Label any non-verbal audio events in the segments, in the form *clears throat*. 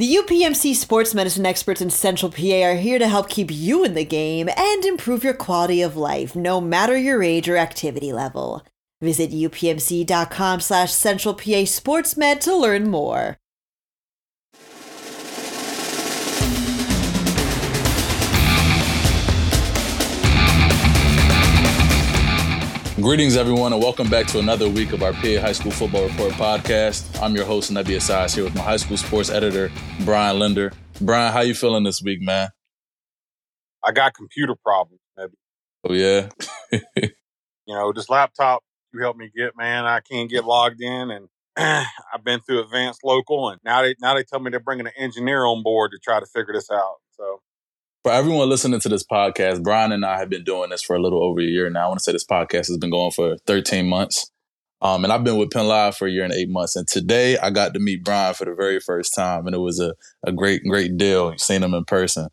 The UPMC sports medicine experts in Central PA are here to help keep you in the game and improve your quality of life, no matter your age or activity level. Visit upmc.com slash central PA sportsmed to learn more. Greetings, everyone, and welcome back to another week of our PA High School Football Report podcast. I'm your host, Nebi Asas, here with my high school sports editor, Brian Linder. Brian, how you feeling this week, man? I got computer problems. Oh, yeah? *laughs* you know, this laptop you helped me get, man, I can't get logged in, and *clears throat* I've been through Advance Local, and now they now they tell me they're bringing an engineer on board to try to figure this out. So for everyone listening to this podcast, Brian and I have been doing this for a little over a year now. I want to say this podcast has been going for 13 months. Um, and I've been with Penn Live for a year and eight months. And today I got to meet Brian for the very first time. And it was a, a great, great deal. Seeing him in person.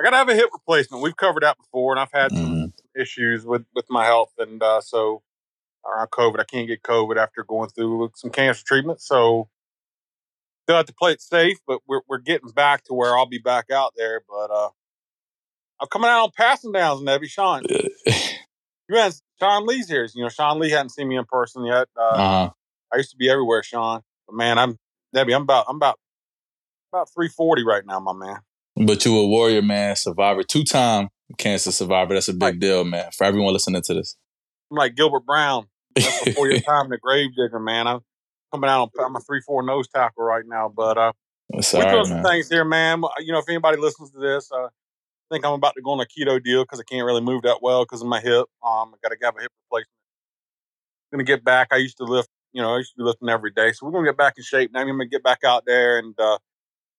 I got to have a hip replacement. We've covered that before, and I've had mm-hmm. some issues with, with my health. And uh, so around COVID, I can't get COVID after going through some cancer treatment. So still have to play it safe, but we're, we're getting back to where I'll be back out there. But uh, I'm coming out on passing downs, Nebby. Sean. you had Sean Lee's here. You know, Sean Lee hadn't seen me in person yet. Uh, uh-huh. I used to be everywhere, Sean. But man, I'm Nebby. I'm about I'm about about 340 right now, my man. But you a warrior, man, survivor, two time cancer survivor. That's a big right. deal, man. For everyone listening to this. I'm like Gilbert Brown. That's before your *laughs* time, in the grave digger, man. I'm coming out on I'm a three four nose tackle right now, but uh, we're doing some things here, man. You know, if anybody listens to this, uh, think I'm about to go on a keto deal because I can't really move that well because of my hip. Um, I got to have a hip replacement. I'm gonna get back. I used to lift, you know, I used to be lifting every day, so we're gonna get back in shape. Now I'm gonna get back out there, and uh,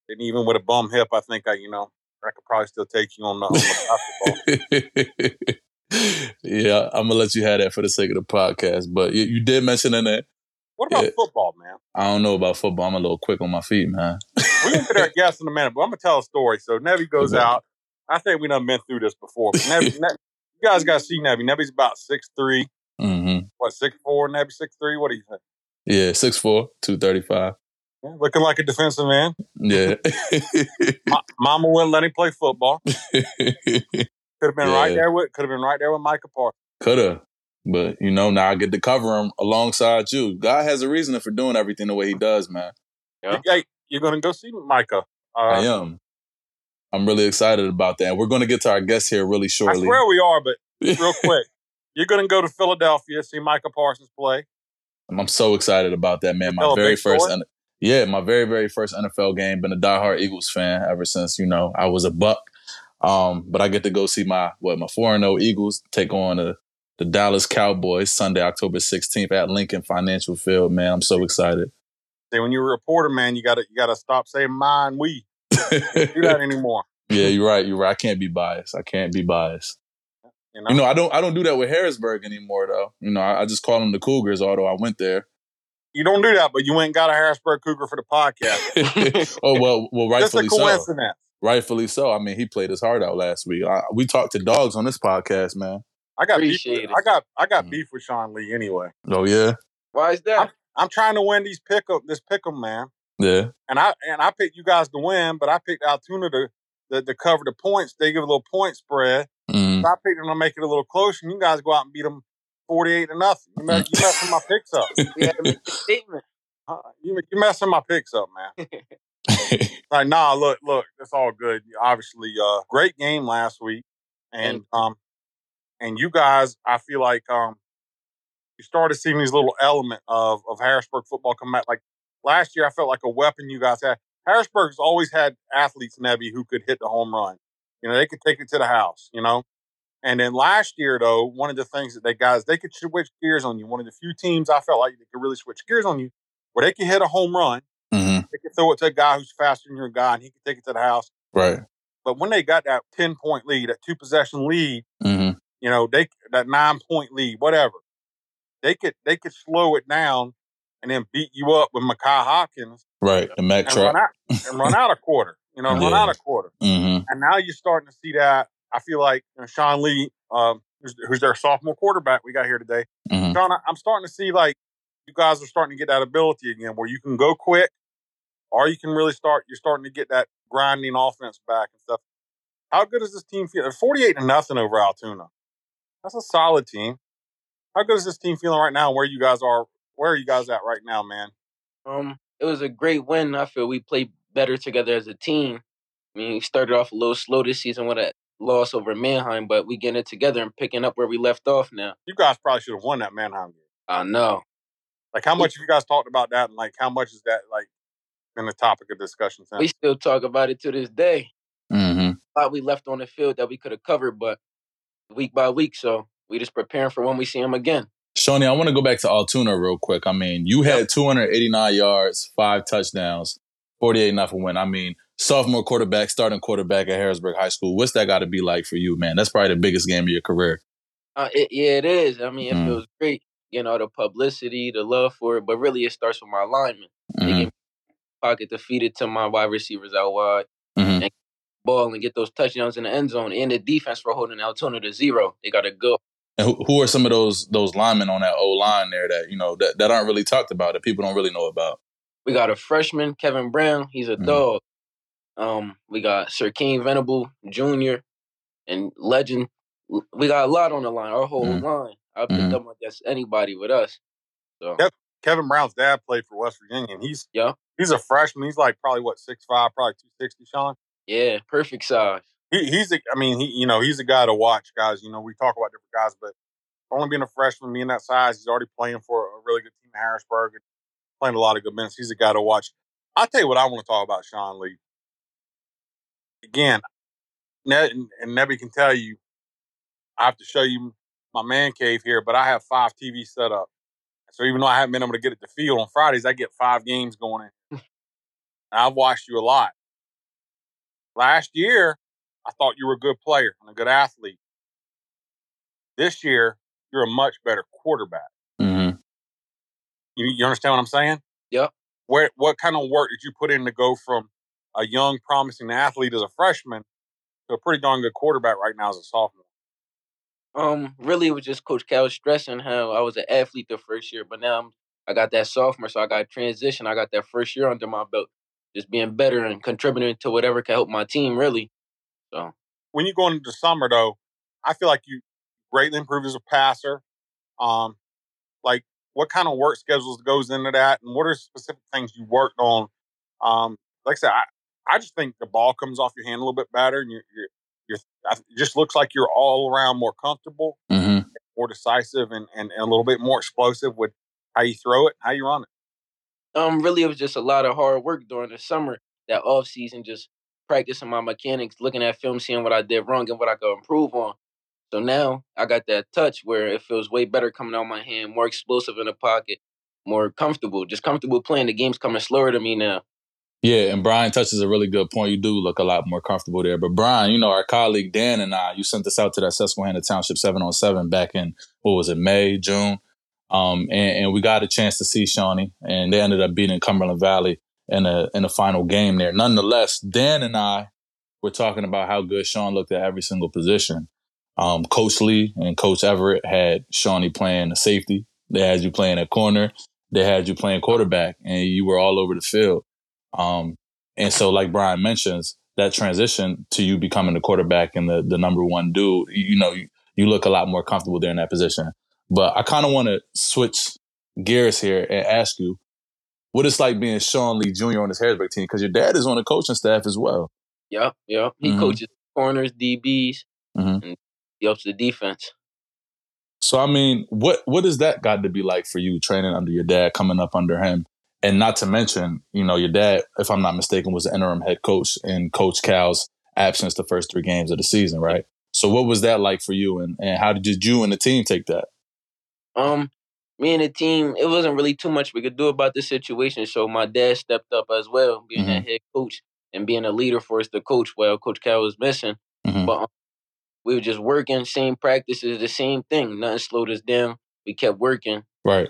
and even with a bum hip, I think I, you know, I could probably still take you on the, on the *laughs* yeah, I'm gonna let you have that for the sake of the podcast. But you, you did mention in that. What about yeah, football, man? I don't know about football. I'm a little quick on my feet, man. We're gonna get our *laughs* guests in a minute, but I'm gonna tell a story. So Nebby goes out. I think we done been through this before. But Nebby, *laughs* you guys got to see Nebby. Nebby's about six three. Mm-hmm. What six four? Nebby six three. What do you think? Yeah, six four, two thirty five. Yeah, looking like a defensive man. Yeah. *laughs* Mama wouldn't let him play football. *laughs* could have been yeah. right there with. Could have been right there with Micah Parker. Could have. But you know, now I get to cover him alongside you. God has a reason for doing everything the way He does, man. Yeah. Hey, you're gonna go see Micah. Uh, I am. I'm really excited about that. And we're going to get to our guests here really shortly. I swear we are, but *laughs* real quick, you're going to go to Philadelphia see Micah Parsons play. I'm so excited about that, man. My very first, yeah, my very very first NFL game. Been a diehard Eagles fan ever since you know I was a buck. Um, but I get to go see my what my four and zero oh Eagles take on the the Dallas Cowboys Sunday, October 16th at Lincoln Financial Field. Man, I'm so excited. See, when you're a reporter, man, you gotta you gotta stop saying mine we do that anymore. *laughs* Yeah, you're right. You're right. I can't be biased. I can't be biased. You know? you know, I don't. I don't do that with Harrisburg anymore, though. You know, I, I, just call them the Cougars, although I went there. You don't do that, but you went and got a Harrisburg Cougar for the podcast. *laughs* oh well, well, rightfully Just a coincidence. so. Rightfully so. I mean, he played his heart out last week. I, we talked to dogs on this podcast, man. I got beef. With, I got I got mm beef with Sean Lee anyway. Oh yeah. Why is that? I'm, I'm trying to win these pick up this pick 'em man. Yeah. And I and I picked you guys to win, but I picked Altoona to to, to cover the points. They give a little point spread. Mm. So I picked them to make it a little closer. And you guys go out and beat them forty-eight to nothing. You, mess, you messing my picks up. *laughs* you had to make a statement. *laughs* Uh, you you messing my picks up, man. *laughs* like, nah, look, look, it's all good. Obviously, uh, great game last week, and um, and you guys, I feel like um, you started seeing these little element of of Harrisburg football come back. Like last year, I felt like a weapon you guys had. Harrisburg's always had athletes, Nebby, who could hit the home run. You know, they could take it to the house, you know. And then last year, though, one of the things that they guys, they could switch gears on you. One of the few teams I felt like they could really switch gears on you where they could hit a home run. Mm-hmm. They could throw it to a guy who's faster than your guy and he could take it to the house. Right. But when they got that 10 point lead, that two possession lead, mm-hmm. you know, they that nine point lead, whatever, they could they could slow it down and then beat you up with Makai Hopkins. Right, the Mac and run, out, and run out a quarter. You know, yeah. run out a quarter. Mm-hmm. And now you're starting to see that. I feel like you know, Sean Lee, um, who's, who's, their sophomore quarterback we got here today. Mm-hmm. Sean, I'm starting to see like you guys are starting to get that ability again where you can go quick or you can really start. You're starting to get that grinding offense back and stuff. How good is this team feel? Forty-eight to nothing over Altoona. That's a solid team. How good is this team feeling right now? Where you guys are? Where are you guys at right now, man? Um, it was a great win. I feel we played better together as a team. I mean, we started off a little slow this season with a loss over Manheim, but we getting it together and picking up where we left off now. You guys probably should have won that Manheim game. I know. Like, how much have you guys talked about that? And like, how much is that like been a topic of discussion since? We still talk about it to this day. Mm-hmm. Thought we left on the field that we could have covered, but week by week, so we just preparing for when we see him again. Shawnee, I want to go back to Altoona real quick. I mean, you had 289 yards, five touchdowns, 48 nothing win. I mean, sophomore quarterback, starting quarterback at Harrisburg High School. What's that got to be like for you, man? That's probably the biggest game of your career. Uh, it, yeah, it is. I mean, it mm. feels great, you know, the publicity, the love for it, but really it starts with my alignment. Mm-hmm. Pocket to feed to my wide receivers out wide mm-hmm. and ball and get those touchdowns in the end zone and the defense for holding Altoona to zero. They got to go. And who, who are some of those those linemen on that O line there that you know that, that aren't really talked about that people don't really know about? We got a freshman, Kevin Brown. He's a mm-hmm. dog. Um, we got Sir King Venable Jr. and Legend. We got a lot on the line. Our whole mm-hmm. line. I picked mm-hmm. up against anybody with us. So yep. Kevin Brown's dad played for West Virginia, and he's yeah he's a freshman. He's like probably what six five, probably two sixty. Sean. Yeah, perfect size. He, he's a, I mean he you know he's a guy to watch, guys. You know we talk about different guys, but only being a freshman, being that size, he's already playing for a really good team in Harrisburg and playing a lot of good minutes. He's a guy to watch. I'll tell you what I want to talk about, Sean Lee again, Ned and Nebby can tell you, I have to show you my man cave here, but I have five TVs set up. So even though I haven't been able to get at the field on Fridays, I get five games going in. *laughs* I've watched you a lot. Last year, I thought you were a good player and a good athlete. This year, you're a much better quarterback. Mm-hmm. You, you understand what I'm saying? Yep. Where what kind of work did you put in to go from a young, promising athlete as a freshman to a pretty darn good quarterback right now as a sophomore? Um, really, it was just Coach Cal stressing how I was an athlete the first year, but now I'm, I got that sophomore, so I got transition. I got that first year under my belt, just being better and contributing to whatever can help my team. Really, so when you go into the summer, though, I feel like you greatly improved as a passer. Um, like what kind of work schedules goes into that, and what are specific things you worked on? Um, like I said, I, I just think the ball comes off your hand a little bit better, and you're, you're, you're it just looks like you're all around more comfortable, mm-hmm. more decisive, and, and, and a little bit more explosive with how you throw it, how you run it. Um, really, it was just a lot of hard work during the summer. That off season, just practicing my mechanics, looking at film, seeing what I did wrong and what I could improve on. So now I got that touch where it feels way better coming out my hand, more explosive in the pocket, more comfortable, just comfortable playing. The game's coming slower to me now. Yeah, and Brian touches a really good point. You do look a lot more comfortable there. But Brian, you know, our colleague Dan and I, you sent us out to that Susquehanna Township 7 on 7 back in, what was it, May, June? Um, and, and, we got a chance to see Shawnee, and they ended up beating Cumberland Valley in a in a final game there. Nonetheless, Dan and I were talking about how good Sean looked at every single position. Um, Coach Lee and Coach Everett had Shawnee playing the safety. They had you playing at corner. They had you playing quarterback, and you were all over the field. Um, and so, like Brian mentions, that transition to you becoming the quarterback and the, the number one dude, you know, you, you look a lot more comfortable there in that position. But I kind of want to switch gears here and ask you what it's like being Sean Lee Jr. on this Harrisburg team because your dad is on the coaching staff as well. Yep, yep. He mm-hmm. coaches corners, DBs, mm-hmm. and he helps the defense. So I mean, what what does that got to be like for you training under your dad, coming up under him, and not to mention, you know, your dad, if I'm not mistaken, was the interim head coach in Coach Cal's absence the first three games of the season, right? So what was that like for you and, and how did you and the team take that? Um, me and the team, it wasn't really too much we could do about the situation. So my dad stepped up as well, being mm-hmm. that head coach and being a leader for us to coach while Coach Cal was missing. Mm-hmm. But um, we were just working, same practices, the same thing. Nothing slowed us down. We kept working. Right.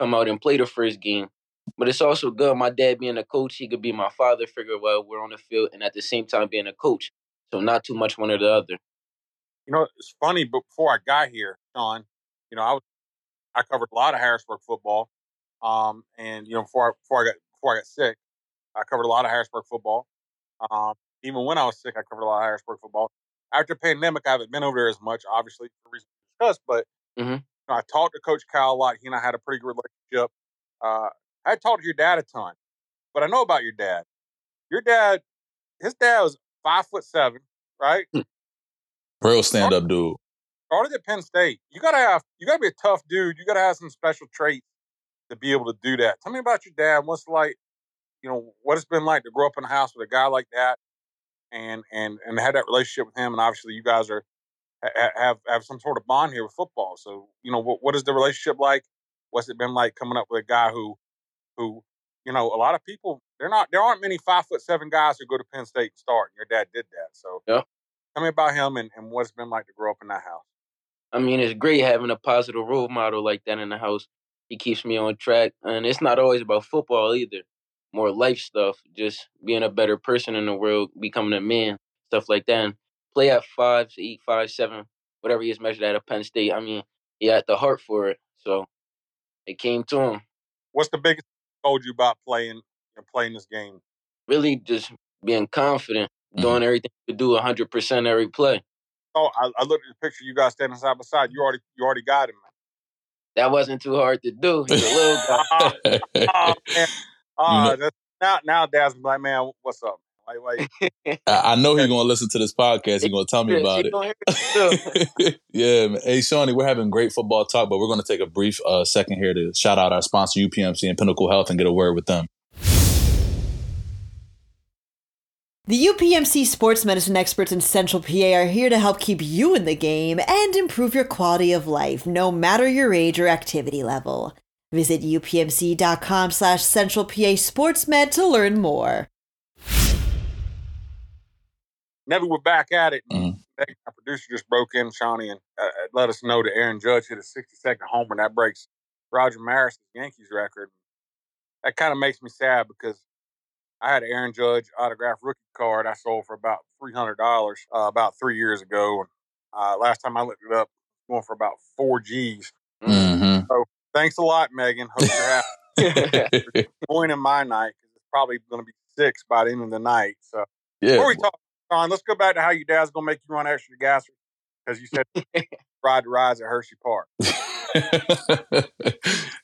Come out and play the first game. But it's also good. My dad being a coach, he could be my father figure while we're on the field, and at the same time being a coach. So not too much one or the other. You know, it's funny. But before I got here, Sean, you know, I was I covered a lot of Harrisburg football, um, and you know, before I, before I got before I got sick, I covered a lot of Harrisburg football. Um, even when I was sick, I covered a lot of Harrisburg football. After pandemic, I haven't been over there as much, obviously, for reasons discussed. But mm-hmm. you know, I talked to Coach Kyle a lot. He and I had a pretty good relationship. Uh, I talked to your dad a ton, but I know about your dad. Your dad, his dad was five foot seven, right? Hmm. Real stand up dude. Started at Penn State. You gotta have, you gotta be a tough dude. You gotta have some special traits to be able to do that. Tell me about your dad. What's like, you know, what it's been like to grow up in a house with a guy like that, and and and have that relationship with him. And obviously, you guys are have have some sort of bond here with football. So, you know, what what is the relationship like? What's it been like coming up with a guy who who you know, a lot of people they're not there aren't many five foot seven guys who go to Penn State and start. And your dad did that. So yeah. tell me about him and, and what it's been like to grow up in that house. I mean, it's great having a positive role model like that in the house. He keeps me on track. And it's not always about football either. More life stuff, just being a better person in the world, becoming a man, stuff like that. And play at five, eight, five, seven, whatever he is measured at at Penn State. I mean, he had the heart for it. So it came to him. What's the biggest told you about playing and playing this game? Really, just being confident, mm-hmm. doing everything to do hundred percent every play. Oh, I, I, looked at the picture. You guys standing side by side. You already, you already got him. That wasn't too hard to do. He's a little guy. uh, *laughs* uh, man. Uh, *laughs* you now, now, Dad's like, man, what's up? Like, like, *laughs* I know he's gonna listen to this podcast. He's gonna tell me about it. yeah, man. hey Shawnee, we're having great football talk, but we're gonna take a brief uh, second here to shout out our sponsor UPMC and Pinnacle Health and get a word with them. The UPMC sports medicine experts in Central PA are here to help keep you in the game and improve your quality of life, no matter your age or activity level. Visit upmc.com slash central PA sportsmed to learn more. Never we're back at it. Mm-hmm. Our producer just broke in, Shawnee, and uh, uh, let us know that Aaron Judge hit a 60 second homer, and that breaks Roger Maris' Yankees record. That kind of makes me sad because I had an Aaron Judge autograph rookie card I sold for about $300 uh, about three years ago. And uh, last time I looked it up, going for about four G's. Mm-hmm. So thanks a lot, Megan. Hope you're happy. *laughs* Point in my night because it's probably going to be six by the end of the night. So yeah. before we talk Sean, let's go back to how your dad's gonna make you run extra gas because you said *laughs* ride the rides at Hershey Park. *laughs*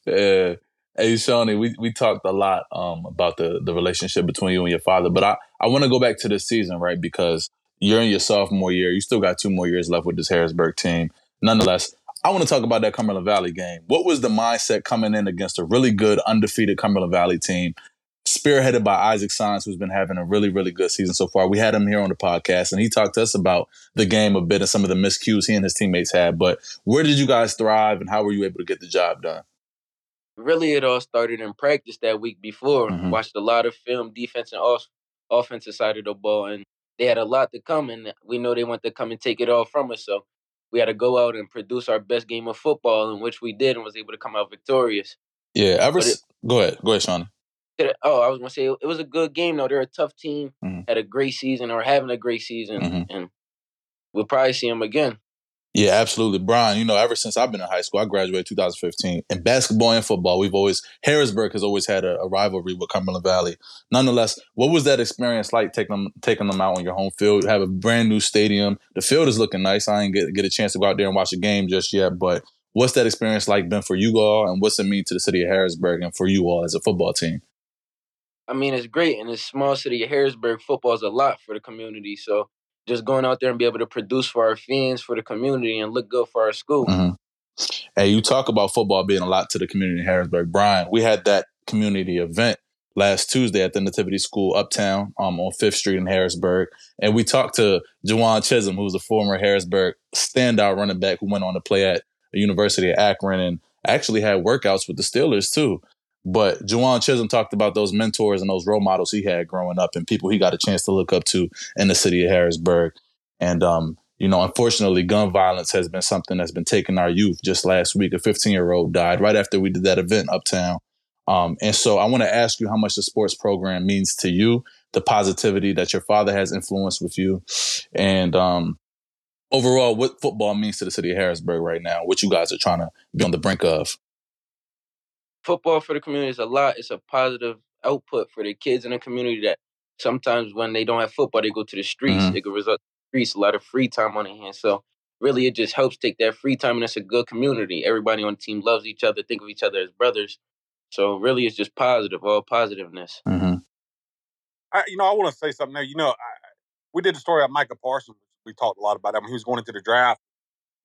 yeah. Hey Shawnee, we, we talked a lot um, about the, the relationship between you and your father, but I, I want to go back to this season, right? Because you're in your sophomore year. You still got two more years left with this Harrisburg team. Nonetheless, I want to talk about that Cumberland Valley game. What was the mindset coming in against a really good, undefeated Cumberland Valley team spearheaded by Isaac Science, who's been having a really, really good season so far. We had him here on the podcast, and he talked to us about the game a bit and some of the miscues he and his teammates had. But where did you guys thrive, and how were you able to get the job done? Really, it all started in practice that week before. Mm-hmm. Watched a lot of film, defense and off- offensive side of the ball, and they had a lot to come, and we know they want to come and take it all from us. So we had to go out and produce our best game of football, in which we did, and was able to come out victorious. Yeah, ever. It, go ahead, go ahead, Sean oh, I was gonna say it was a good game though. They're a tough team, mm-hmm. had a great season or having a great season, mm-hmm. and we'll probably see them again. Yeah, absolutely, Brian. You know, ever since I've been in high school, I graduated 2015. In basketball and football, we've always Harrisburg has always had a, a, rivalry with Cumberland Valley. Nonetheless, what was that experience like taking them taking them out on your home field? Have a brand new stadium. The field is looking nice. I ain't get get a chance to go out there and watch a game just yet, but what's that experience like been for you all, and what's it mean to the city of Harrisburg and for you all as a football team? I mean, it's great in this small city of Harrisburg. Football is a lot for the community. So just going out there and be able to produce for our fans, for the community, and look good for our school. Mm-hmm. Hey, you talk about football being a lot to the community in Harrisburg. Brian, we had that community event last Tuesday at the Nativity School Uptown um, on Fifth Street in Harrisburg, and we talked to Jawon Chisholm, who's a former Harrisburg standout running back who went on to play at the University of Akron and actually had workouts with the Steelers too. But Jawon Chisholm talked about those mentors and those role models he had growing up and people he got a chance to look up to in the city of Harrisburg. And, um, you know, unfortunately, gun violence has been something that's been taking our youth. Just last week, a 15 year old died right after we did that event uptown. Um, and so I want to ask you how much the sports program means to you, the positivity that your father has influenced with you, and um, overall, what football means to the city of Harrisburg right now, what you guys are trying to be on the brink of football for the community is a lot. It's a positive output for the kids in the community that sometimes when they don't have football, they go to the streets. Mm-hmm. It could result in streets, a lot of free time on their hands. So really it just helps take that free time and it's a good community. Everybody on the team loves each other, think of each other as brothers. So really it's just positive, all positiveness. Mm-hmm. I, you know, I want to say something there. You know, I, we did a story on Micah Parsons. We talked a lot about him. He was going into the draft.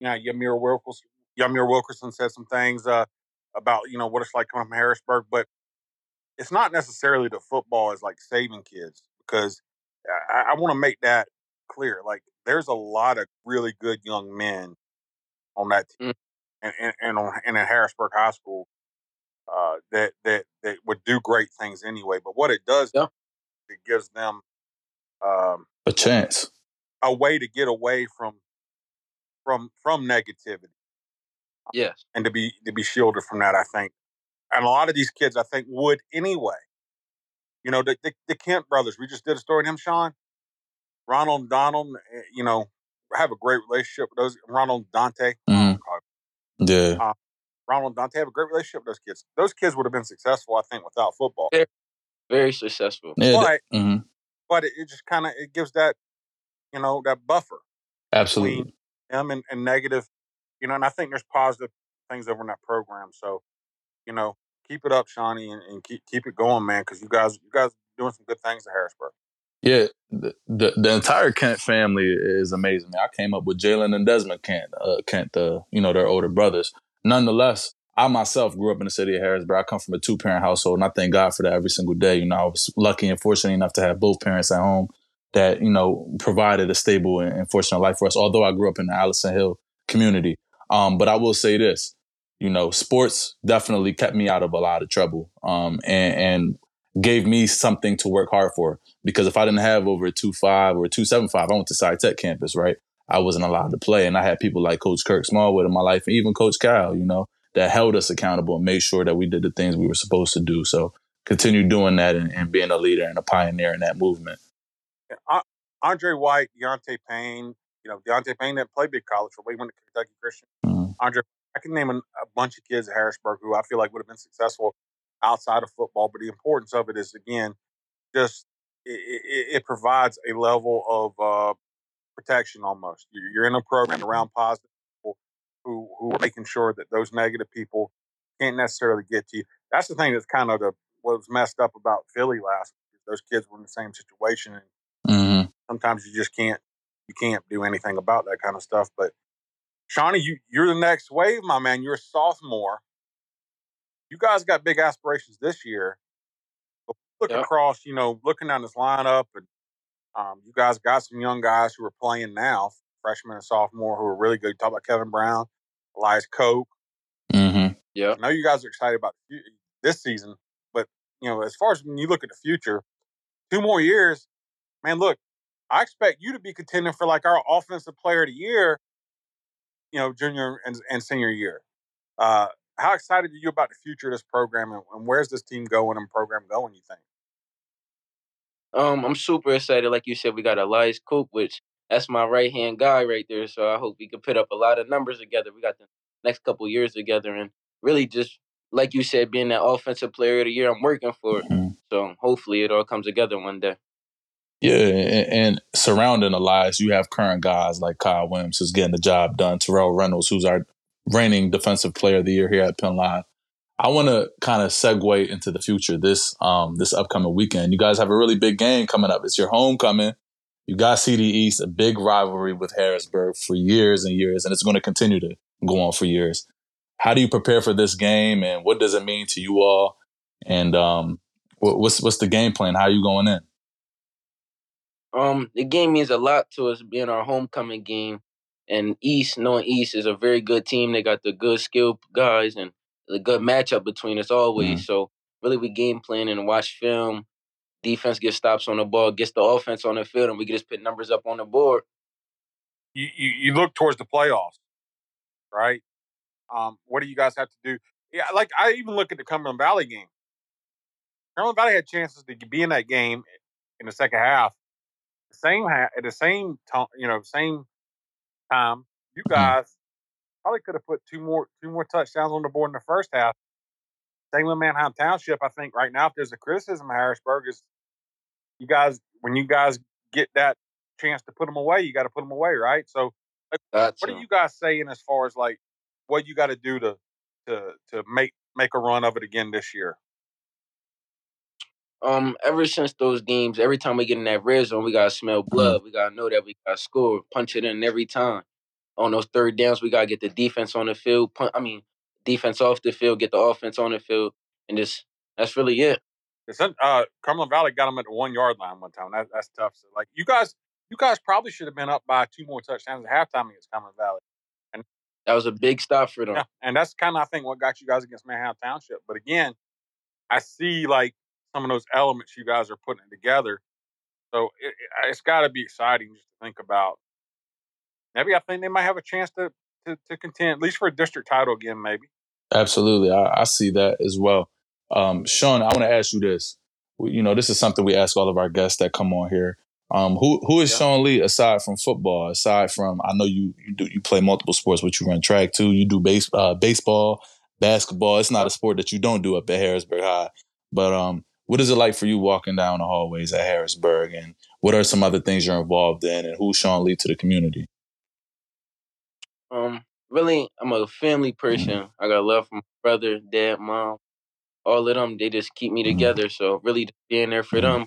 You know, Yamir Wilkerson, Yamir Wilkerson said some things uh, about, you know, what it's like coming from Harrisburg. But it's not necessarily the football is like saving kids because I, I want to make that clear. Like, there's a lot of really good young men on that team mm. and, and, and, on, and at Harrisburg High School uh, that, that, that would do great things anyway. But what it does, yeah. it gives them um, a chance, a way to get away from from from negativity. Yes, and to be to be shielded from that, I think, and a lot of these kids, I think, would anyway. You know, the, the, the Kent brothers. We just did a story on him, Sean. Ronald Donald. Eh, you know, have a great relationship with those. Ronald Dante. Mm-hmm. Yeah. Uh, Ronald Dante have a great relationship with those kids. Those kids would have been successful, I think, without football. Very, very successful. Yeah, but, mm-hmm. but it, it just kind of it gives that, you know, that buffer. Absolutely. Him and, and negative, you know, and I think there's positive things over in that program. So, you know, keep it up, Shawnee, and, and keep keep it going, man, because you guys you guys are doing some good things at Harrisburg. Yeah, the, the, the entire Kent family is amazing. I came up with Jalen and Desmond Kent, uh, Kent, the you know their older brothers. Nonetheless, I myself grew up in the city of Harrisburg. I come from a two parent household, and I thank God for that every single day. You know, I was lucky and fortunate enough to have both parents at home that you know provided a stable and fortunate life for us. Although I grew up in the Allison Hill community, um, but I will say this: you know, sports definitely kept me out of a lot of trouble, um, and, and gave me something to work hard for. Because if I didn't have over a two five or two seven five, I went to Sci Tech campus, right? I wasn't allowed to play, and I had people like Coach Kirk Smallwood in my life, and even Coach Kyle, you know, that held us accountable and made sure that we did the things we were supposed to do. So continue doing that and, and being a leader and a pioneer in that movement. Andre White, Deontay Payne, you know, Deontay Payne that played big college for we went to Kentucky Christian. Mm-hmm. Andre, I can name a, a bunch of kids at Harrisburg who I feel like would have been successful outside of football. But the importance of it is again, just it, it, it provides a level of uh, protection almost. You're in a program around positive people who who are making sure that those negative people can't necessarily get to you. That's the thing that's kind of the what was messed up about Philly last week. Those kids were in the same situation, and mm-hmm. sometimes you just can't you can't do anything about that kind of stuff. But Shawnee, you you're the next wave, my man. You're a sophomore you guys got big aspirations this year. But look yep. across, you know, looking down this lineup, and um, you guys got some young guys who are playing now, freshman and sophomore, who are really good. You talk about Kevin Brown, Elias Koch. Mm-hmm. Yeah, I know you guys are excited about this season, but you know, as far as when you look at the future, two more years, man. Look, I expect you to be contending for like our offensive player of the year. You know, junior and, and senior year. Uh, how excited are you about the future of this program and, and where's this team going and program going, you think? Um, I'm super excited. Like you said, we got Elias Coop, which that's my right hand guy right there. So I hope we can put up a lot of numbers together. We got the next couple years together and really just like you said, being that offensive player of the year I'm working for. Mm-hmm. So hopefully it all comes together one day. Yeah, and, and, surrounding Elias, you have current guys like Kyle Williams who's getting the job done, Terrell Reynolds, who's our reigning defensive player of the year here at Penn Live. I want to kind of segue into the future this um this upcoming weekend. You guys have a really big game coming up. It's your homecoming. You got CD East, a big rivalry with Harrisburg for years and years, and it's going to continue to go on for years. How do you prepare for this game, and what does it mean to you all? And um, what's what's the game plan? How are you going in? Um, the game means a lot to us, being our homecoming game. And East, knowing East is a very good team. They got the good skill guys and the good matchup between us always. Mm-hmm. So really we game plan and watch film. Defense gets stops on the ball, gets the offense on the field, and we can just put numbers up on the board. You you, you look towards the playoffs, right? Um, what do you guys have to do? Yeah, like I even look at the Cumberland Valley game. Cumberland Valley had chances to be in that game in the second half. Same at the same time, you know, same time, you mm-hmm. guys probably could have put two more two more touchdowns on the board in the first half. same with Manheim Township. I think right now, if there's a criticism of Harrisburg, is you guys when you guys get that chance to put them away, you got to put them away, right? So, what are you guys saying as far as like what you got to do to to to make make a run of it again this year? Um, ever since those games, every time we get in that red zone, we gotta smell mm-hmm. blood. We gotta know that we gotta score, punch it in every time. On those third downs, we gotta get the defense on the field. I mean, defense off the field, get the offense on the field, and just that's really it. Uh, Cumberland Valley got them at the one yard line one time. That, that's tough. So, like you guys, you guys probably should have been up by two more touchdowns at halftime against Cumberland Valley. And that was a big stop for them. Yeah, and that's kind of I think what got you guys against Manheim Township. But again, I see like some of those elements you guys are putting together. So it, has got to be exciting just to think about. Maybe I think they might have a chance to, to, to contend, at least for a district title again, maybe. Absolutely. I, I see that as well. Um, Sean, I want to ask you this. You know, this is something we ask all of our guests that come on here. Um, who who is yeah. Sean Lee aside from football? Aside from, I know you you do you play multiple sports, but you run track too. You do base uh, baseball, basketball. It's not a sport that you don't do up at Harrisburg High. But um, what is it like for you walking down the hallways at Harrisburg, and what are some other things you're involved in, and who's Sean Lee to the community? Um, really, I'm a family mm-hmm. person. Mm-hmm. I got love from my brother, dad, mom, all of them. They just keep me mm-hmm. together. So really, being there for mm-hmm. them,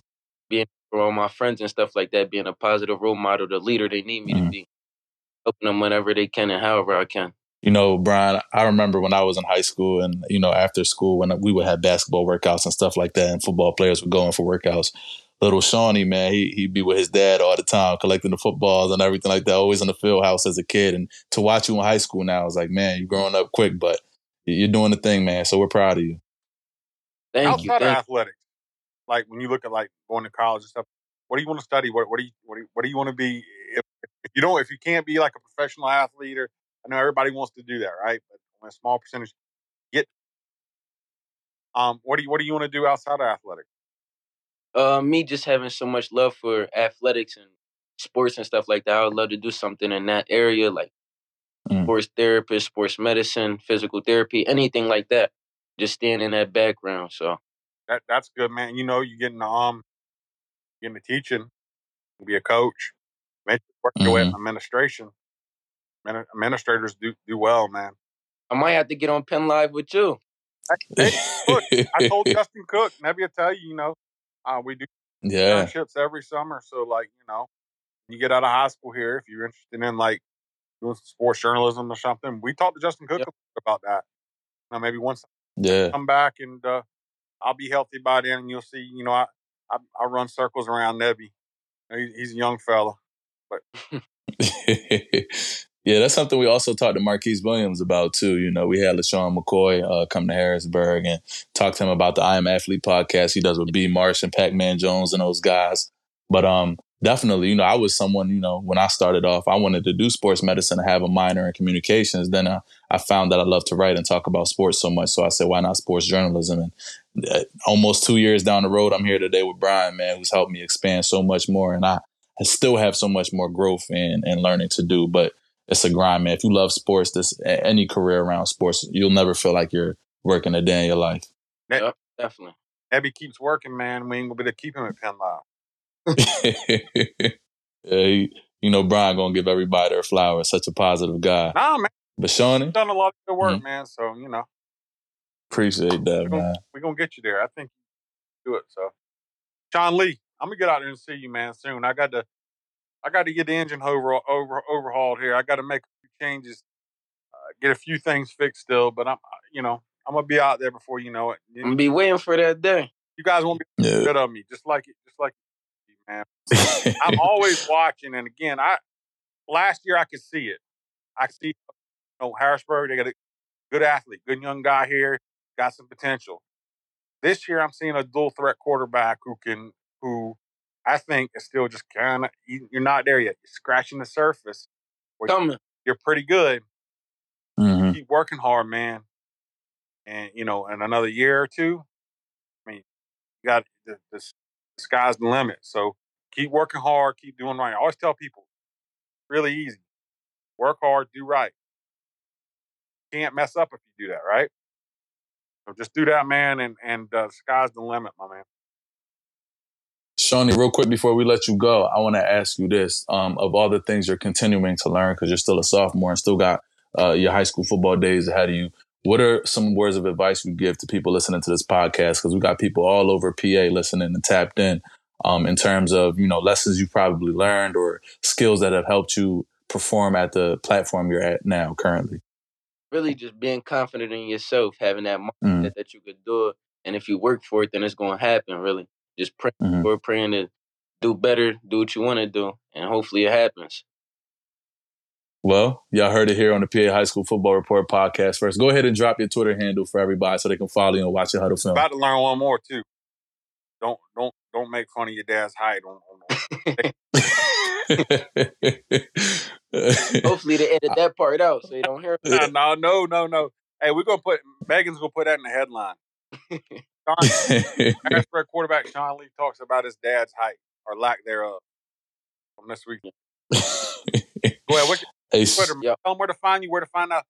being for all my friends and stuff like that, being a positive role model, the leader they need me to mm-hmm. be, helping them whenever they can and however I can you know, Brian, I remember when I was in high school and, you know, after school when we would have basketball workouts and stuff like that and football players would go in for workouts. Little Shawnee, man, he, he'd be with his dad all the time, collecting the footballs and everything like that, always in the field house as a kid. And to watch you in high school now, is like, man, you're growing up quick, but you're doing the thing, man. So we're proud of you. Thank Outside you. Outside of athletics, like when you look at like going to college and stuff, what do you want to study? What, what do you what do you, what do you want to be? If, if you don't, if you can't be like a professional athlete or I know everybody wants to do that, right? But a small percentage get. Um, what do you what do you want to do outside of athletics? Uh, me just having so much love for athletics and sports and stuff like that. I would love to do something in that area, like mm. sports therapist, sports medicine, physical therapy, anything like that. Just staying in that background. So that that's good, man. You know, you're getting um, getting the teaching, be a coach, maybe work your way mm-hmm. administration administrators do do well, man. I might have to get on Penn Live with you. Hey, look, I told *laughs* Justin Cook, maybe I'll tell you, you know, uh, we do yeah trips every summer. So, like, you know, you get out of high school here, if you're interested in like doing sports journalism or something, we talked to Justin Cook yep. about that. You know, maybe once yeah. come back and uh, I'll be healthy by then, and you'll see. You know, I I, I run circles around Nebby. He's a young fella, but *laughs* *laughs* Yeah, that's something we also talked to Marquise Williams about too. You know, we had LeSean McCoy uh, come to Harrisburg and talk to him about the I Am Athlete podcast he does with B Marsh and Pac Man Jones and those guys. But um, definitely, you know, I was someone, you know, when I started off, I wanted to do sports medicine and have a minor in communications. Then I, I found that I love to write and talk about sports so much. So I said, why not sports journalism? And uh, almost two years down the road, I'm here today with Brian, man, who's helped me expand so much more. And I, I still have so much more growth and, and learning to do. But it's a grind, man. If you love sports, this any career around sports, you'll never feel like you're working a day in your life. Yep, definitely. Abby keeps working, man. We ain't gonna be able to keep him at Penn *laughs* yeah, he, you know, Brian gonna give everybody their flowers. Such a positive guy. Nah, man. But Shawnee done a lot of good work, mm-hmm. man. So you know, appreciate that, we're gonna, man. We're gonna get you there. I think do it. So, Sean Lee, I'm gonna get out there and see you, man, soon. I got to I got to get the engine over, over overhauled here. I got to make a few changes, uh, get a few things fixed still. But I'm, uh, you know, I'm gonna be out there before you know it. I'm gonna be waiting for that day. You guys won't be yeah. good on me, just like it, just like man. *laughs* I'm always watching, and again, I last year I could see it. I see, you know, Harrisburg. They got a good athlete, good young guy here, got some potential. This year, I'm seeing a dual threat quarterback who can who I think it's still just kind of you're not there yet. You're scratching the surface. Coming. You're pretty good. Mm-hmm. Keep working hard, man. And you know, in another year or two, I mean, you got the, the, the sky's the limit. So keep working hard, keep doing right. I always tell people, really easy. Work hard, do right. can't mess up if you do that, right? So just do that, man, and and uh, sky's the limit, my man. Shawnee, real quick before we let you go, I want to ask you this: um, of all the things you're continuing to learn, because you're still a sophomore and still got uh, your high school football days ahead of you, what are some words of advice you give to people listening to this podcast? Because we got people all over PA listening and tapped in. Um, in terms of you know lessons you probably learned or skills that have helped you perform at the platform you're at now currently? Really, just being confident in yourself, having that mindset mm. that you could do it, and if you work for it, then it's going to happen. Really, just praying mm-hmm. for praying to do better, do what you want to do, and hopefully it happens. Well, y'all heard it here on the PA High School Football Report podcast. First, go ahead and drop your Twitter handle for everybody so they can follow you and watch your huddle film. About to learn one more too. Don't don't don't make fun of your dad's height on. on *laughs* Hopefully, they edit that part out so you don't hear. No, no, no, no, no. Hey, we're gonna put Megan's gonna put that in the headline. *laughs* Harrisburg *laughs* quarterback Sean Lee talks about his dad's height or lack thereof from this weekend. Go ahead. What's your *laughs* hey, Twitter? Yep. Tell them where to find you, where to find out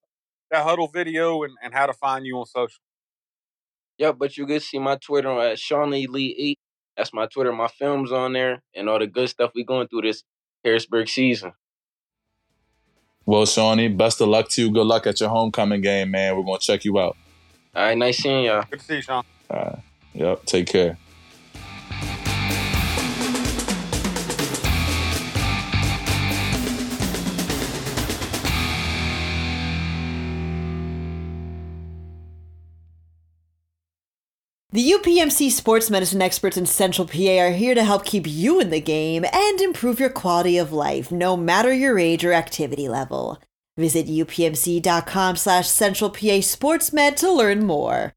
that huddle video, and, and how to find you on social. Yeah, but you can see my Twitter at Shawnee Lee 8. That's my Twitter. My film's on there and all the good stuff we going through this Harrisburg season. Well, Shawnee, best of luck to you. Good luck at your homecoming game, man. We're going to check you out. All right, nice seeing y'all. Good to see you, Sean. Right. Yep, take care. The UPMC sports medicine experts in Central PA are here to help keep you in the game and improve your quality of life, no matter your age or activity level. Visit upmc.com slash central PA sportsmed to learn more.